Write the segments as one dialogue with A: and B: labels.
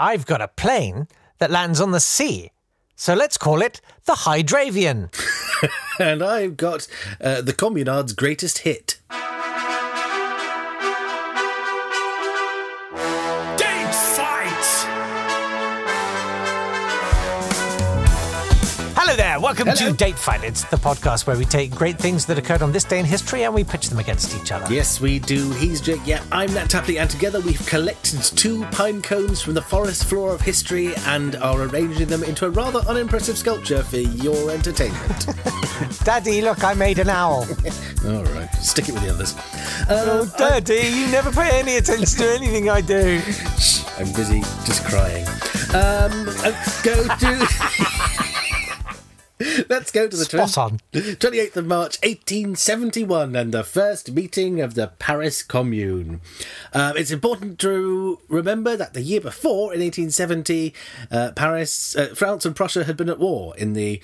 A: I've got a plane that lands on the sea. So let's call it the Hydravion.
B: and I've got uh, the Communards' greatest hit.
A: Welcome
B: Hello.
A: to Date Fight. It's the podcast where we take great things that occurred on this day in history and we pitch them against each other.
B: Yes, we do. He's Jake. Yeah, I'm Natt Tapley, and together we've collected two pine cones from the forest floor of history and are arranging them into a rather unimpressive sculpture for your entertainment.
A: Daddy, look, I made an owl.
B: All right, stick it with the others.
A: oh, Daddy, you never pay any attention to anything I do.
B: I'm busy just crying. Um, go to. Let's go to the
A: Spot on.
B: 28th of March 1871 and the first meeting of the Paris Commune. Um, it's important to remember that the year before, in 1870, uh, Paris, uh, France and Prussia had been at war in the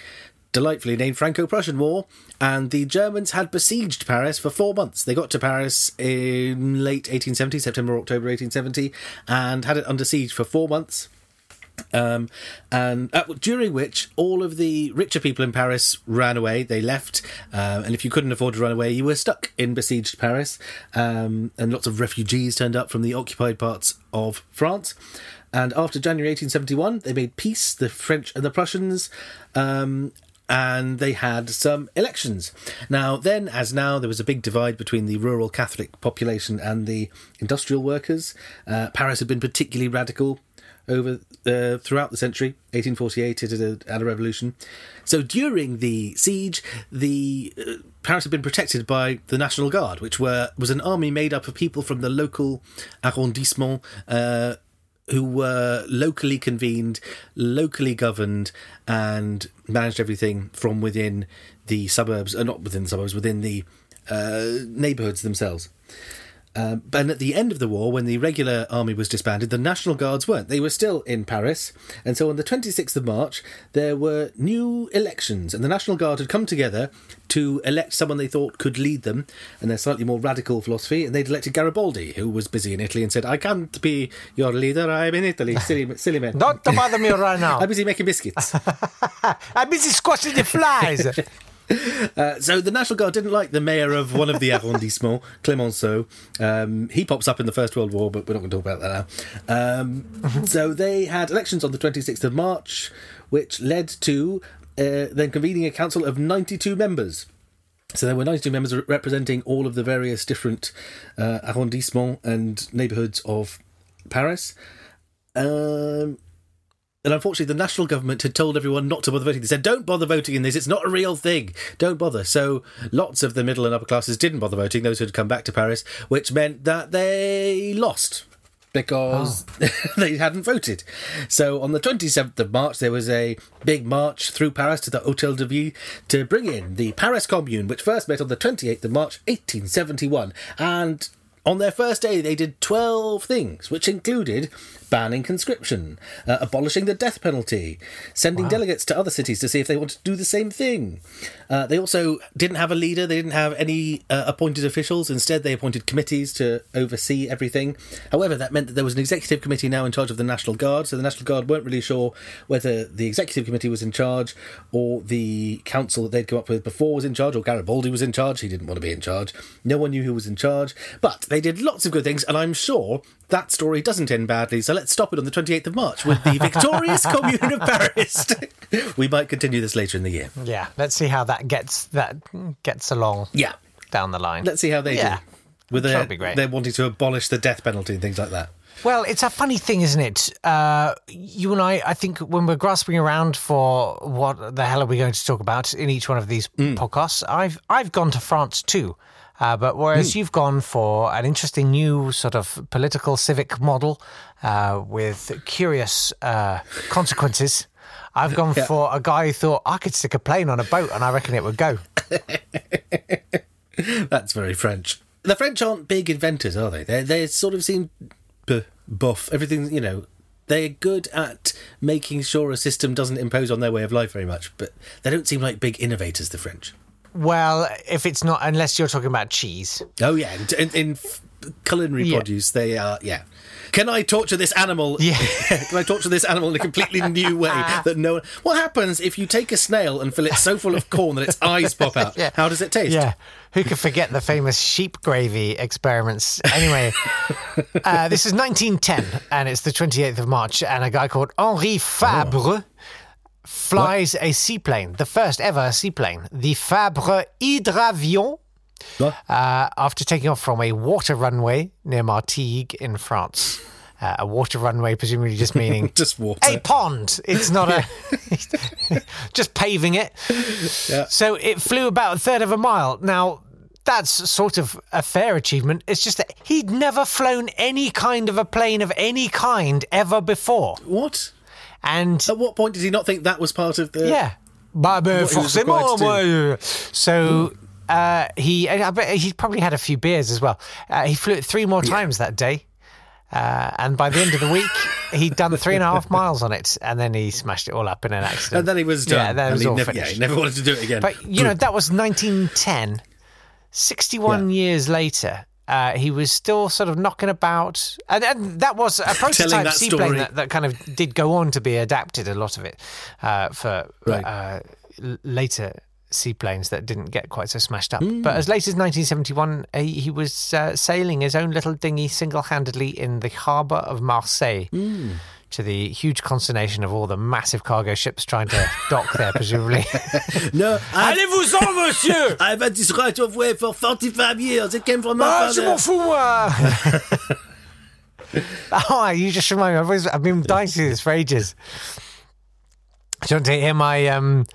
B: delightfully named Franco-Prussian War, and the Germans had besieged Paris for four months. They got to Paris in late 1870, September, October 1870, and had it under siege for four months. Um, and uh, during which all of the richer people in Paris ran away. They left, um, and if you couldn't afford to run away, you were stuck in besieged Paris. Um, and lots of refugees turned up from the occupied parts of France. And after January 1871, they made peace, the French and the Prussians. Um, and they had some elections. Now, then, as now, there was a big divide between the rural Catholic population and the industrial workers. Uh, Paris had been particularly radical over uh, throughout the century. 1848, it had a, revolution. So during the siege, the uh, Paris had been protected by the National Guard, which were was an army made up of people from the local arrondissement. Uh, who were locally convened, locally governed, and managed everything from within the suburbs, or not within the suburbs, within the uh, neighbourhoods themselves. Um, and at the end of the war, when the regular army was disbanded, the National Guards weren't. They were still in Paris. And so on the 26th of March, there were new elections, and the National Guard had come together to elect someone they thought could lead them and their slightly more radical philosophy. And they'd elected Garibaldi, who was busy in Italy, and said, I can't be your leader, I'm in Italy. Silly, silly man.
A: Don't bother me right now.
B: I'm busy making biscuits.
A: I'm busy squashing the flies.
B: Uh, so the National Guard didn't like the mayor of one of the arrondissements, Clemenceau. Um, he pops up in the First World War, but we're not going to talk about that now. Um, so they had elections on the 26th of March, which led to uh, then convening a council of 92 members. So there were 92 members representing all of the various different uh, arrondissements and neighbourhoods of Paris. Um, and unfortunately, the national government had told everyone not to bother voting. They said, don't bother voting in this. It's not a real thing. Don't bother. So lots of the middle and upper classes didn't bother voting, those who had come back to Paris, which meant that they lost because ah. they hadn't voted. So on the 27th of March, there was a big march through Paris to the Hotel de Ville to bring in the Paris Commune, which first met on the 28th of March, 1871. And on their first day, they did 12 things, which included banning conscription, uh, abolishing the death penalty, sending delegates to other cities to see if they wanted to do the same thing. Uh, they also didn't have a leader, they didn't have any uh, appointed officials. Instead, they appointed committees to oversee everything. However, that meant that there was an executive committee now in charge of the National Guard, so the National Guard weren't really sure whether the executive committee was in charge or the council that they'd come up with before was in charge or Garibaldi was in charge. He didn't want to be in charge. No one knew who was in charge, but they did lots of good things, and I'm sure that story doesn't end badly. So let's stop it on the 28th of March with the victorious Commune of Paris. we might continue this later in the year.
A: yeah, let's see how that gets that gets along
B: Yeah,
A: down the line.
B: let's see how they
A: Yeah.
B: do. With their,
A: be great.
B: they're wanting to abolish the death penalty and things like that.
A: Well, it's a funny thing, isn't it? Uh, you and I, I think, when we're grasping around for what the hell are we going to talk about in each one of these podcasts, I've I've gone to France too. Uh, but whereas you've gone for an interesting new sort of political civic model uh, with curious uh, consequences, I've gone for a guy who thought I could stick a plane on a boat and I reckon it would go.
B: That's very French. The French aren't big inventors, are they? They they sort of seem b- buff. Everything, you know, they're good at making sure a system doesn't impose on their way of life very much, but they don't seem like big innovators, the French.
A: Well, if it's not, unless you're talking about cheese.
B: Oh, yeah. In, in, in culinary
A: Yeah.
B: produce, they are, yeah. Can I torture this animal?
A: Yeah.
B: Can I torture this animal in a completely new way that no one. What happens if you take a snail and fill it so full of corn that its eyes pop out?
A: Yeah.
B: How does it taste?
A: Yeah. Who could forget the famous sheep gravy experiments? Anyway, uh, this is 1910, and it's the 28th of March, and a guy called Henri Fabre flies a seaplane, the first ever seaplane, the Fabre Hydravion, uh, after taking off from a water runway near Martigues in France. Uh, a water runway, presumably just meaning
B: Just water.
A: a pond. It's not a just paving it.
B: Yeah.
A: So it flew about a third of a mile. Now that's sort of a fair achievement. It's just that he'd never flown any kind of a plane of any kind ever before,
B: What?
A: And
B: At what point did he not think that was part of the.
A: yeah, bah, ben,
B: What
A: forcément,
B: required to
A: moi. So. Uh, he, I bet he probably had a few beers as well. Uh, he flew it three more times that day, uh, and by the end of the week, he'd done three and a half miles on it, and then he smashed it all up in an accident.
B: And then he was done.
A: Yeah, that
B: and
A: was
B: he
A: all
B: never, yeah, he never wanted to do it again.
A: But you know, that was 1910. 61 years later, uh, he was still sort of knocking about, and, and that was a prototype seaplane that, that kind of did go on to be adapted. A lot of it uh, for
B: Right.
A: uh, later seaplanes that didn't get quite so smashed up.
B: Hmm.
A: But as late as 1971, he, he was uh, sailing his own little dinghy single-handedly in the harbour of Marseille.
B: Hmm.
A: To the huge consternation of all the massive cargo ships trying to dock there, presumably.
B: no, I've,
A: Allez-vous-en, monsieur
B: I've had this right of way for 45 years. It came from my
A: Ah, je
B: father.
A: m'en fous, moi. oh, you just remind me. I've, always, I've been dying to do this for ages. Do you want to hear my um,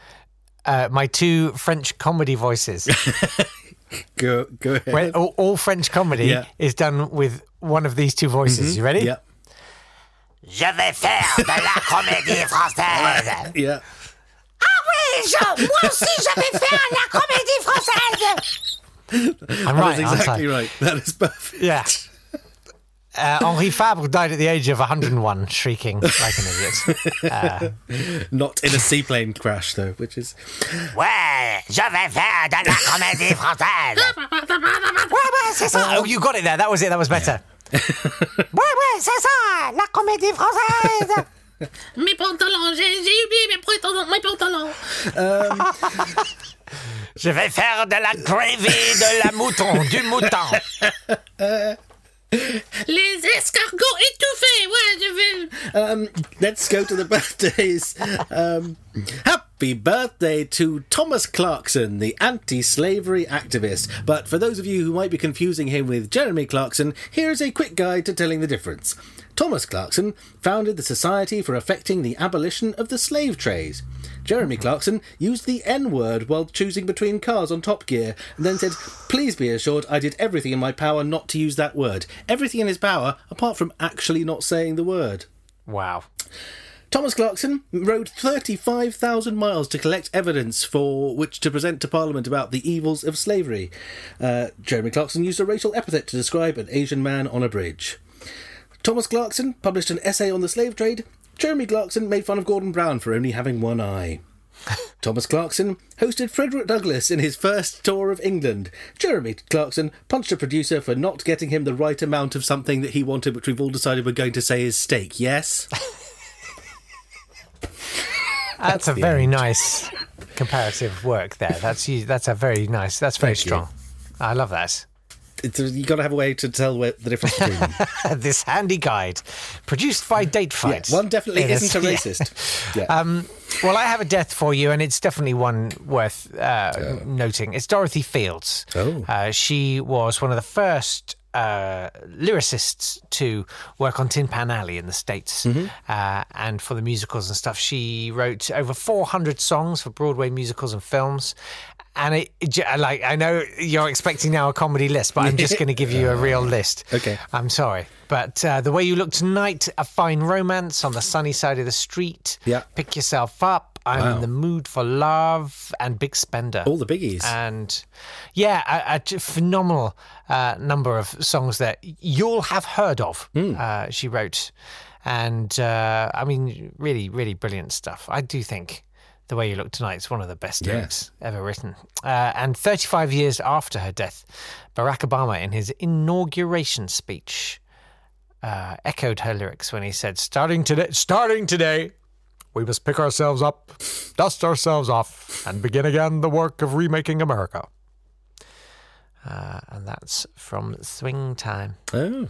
A: uh, my two French comedy voices?
B: Go, go ahead.
A: Where all, all French comedy
B: Yeah.
A: is done with one of these two voices. You ready?
B: yeah.
C: Je vais faire de la comédie française.
B: Yeah.
C: Ah oui, je, moi aussi je vais faire la comédie française.
A: I'm
B: That's
A: right, aren't
B: exactly right. That is perfect.
A: Yeah. Uh, Henri Fabre died at the age of 101, shrieking like an idiot.
B: Not in a seaplane crash, though, which is.
C: Ouais, je vais faire de la comédie française.
A: Ouais, ouais, c'est ça. Oh, you got it there. That was it. That was better.
C: Ouais, ouais, c'est ça, la comédie française.
D: Mes pantalons, j'ai oublié mes pantalons, mes pantalons.
A: Je vais faire de la gravy, de la mouton, du mouton.
D: Les escargots étouffés, ouais, je vais...
B: Um, let's go to the birthdays. Um, happy birthday to Thomas Clarkson, the anti slavery activist. But for those of you who might be confusing him with Jeremy Clarkson, here's a quick guide to telling the difference. Thomas Clarkson founded the Society for Effecting the Abolition of the Slave Trade. Jeremy Clarkson used the N word while choosing between cars on Top Gear and then said, Please be assured I did everything in my power not to use that word. Everything in his power, apart from actually not saying the word.
A: Wow.
B: Thomas Clarkson rode 35,000 miles to collect evidence for which to present to Parliament about the evils of slavery. Uh, Jeremy Clarkson used a racial epithet to describe an Asian man on a bridge. Thomas Clarkson published an essay on the slave trade. Jeremy Clarkson made fun of Gordon Brown for only having one eye. Thomas Clarkson hosted Frederick Douglass in his first tour of England. Jeremy Clarkson punched a producer for not getting him the right amount of something that he wanted, which we've all decided we're going to say is steak. Yes?
A: That's a very nice comparative work there. That's that's a very nice. That's very
B: Thank you.
A: strong. I love that.
B: it's you got to have a way to tell where, the difference between them.
A: this handy guide, produced by Date
B: yeah,
A: Fight.
B: one definitely
A: It is-
B: isn't a racist. Yeah.
A: Um, well, I have a death for you, and it's definitely one worth uh, noting. It's Dorothy Fields.
B: Oh.
A: Uh, she was one of the first uh, lyricists to work on Tin Pan Alley in the States. Uh, and for the musicals and stuff, she wrote over 400 songs for Broadway musicals and films. And it, it like I know you're expecting now a comedy list, but I'm just going to give you a real list.
B: Okay.
A: I'm sorry, but uh, the way you look tonight, a fine romance on the sunny side of the street.
B: Yeah.
A: Pick yourself up. I'm
B: Wow.
A: in the mood for love and Big Spender.
B: All the biggies.
A: And yeah, a phenomenal uh, number of songs that you'll have heard of.
B: Hmm.
A: Uh, she wrote, and uh, I mean, really, really brilliant stuff. I do think. The Way You Look Tonight is one of the best lyrics ever written. Uh, and 35 years after her death, Barack Obama, in his inauguration speech, uh, echoed her lyrics when he said, "Starting today, starting today, we must pick ourselves up, dust ourselves off, and begin again the work of remaking America." Uh, and that's from Swing Time.
B: Oh.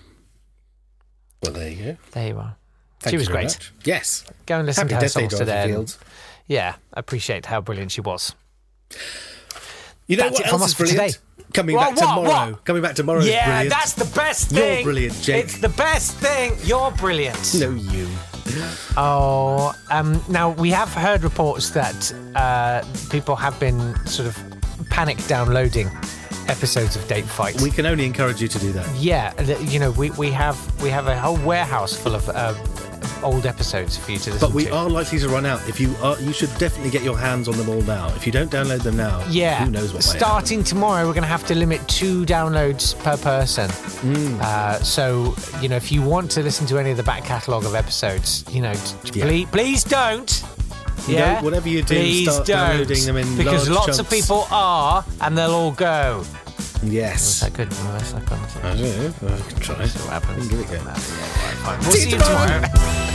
B: Well, there you go.
A: There you are.
B: Thank
A: she
B: you
A: was great.
B: much. Yes.
A: Go and listen
B: Happy
A: to her
B: Death
A: songs today. and-. Yeah, appreciate how brilliant she was.
B: You know
A: That's
B: what else is brilliant?
A: today.
B: Coming back
A: what,
B: tomorrow.
A: what?
B: Coming back tomorrow
A: yeah, that's the best thing.
B: You're brilliant, Jake.
A: It's the best thing. You're brilliant.
B: No, you.
A: Oh, um, now we have heard reports that uh, people have been sort of panic downloading episodes of Date Fight.
B: We can only encourage you to do that.
A: yeah, you know, we, we have we have a whole warehouse full of uh, old episodes for you to listen to.
B: But we
A: to.
B: are likely to run out. If you are, you should definitely get your hands on them all now. If you don't download them now,
A: Yeah.
B: who knows what
A: Starting tomorrow, we're going to have to limit two downloads per person.
B: Mm.
A: Uh, so, you know, if you want to listen to any of the back catalogue of episodes, you know,
B: Yeah.
A: please, please don't.
B: You
A: Yeah,
B: don't- whatever you do,
A: please
B: start
A: don't,
B: downloading them in
A: because lots of people are, and they'll all go.
B: Yes.
A: Is that good? That's not good.
B: I don't know. I can try.
A: See what happens.
B: Give it a go.
A: Yeah, all right, fine. We'll
B: See
A: you tomorrow.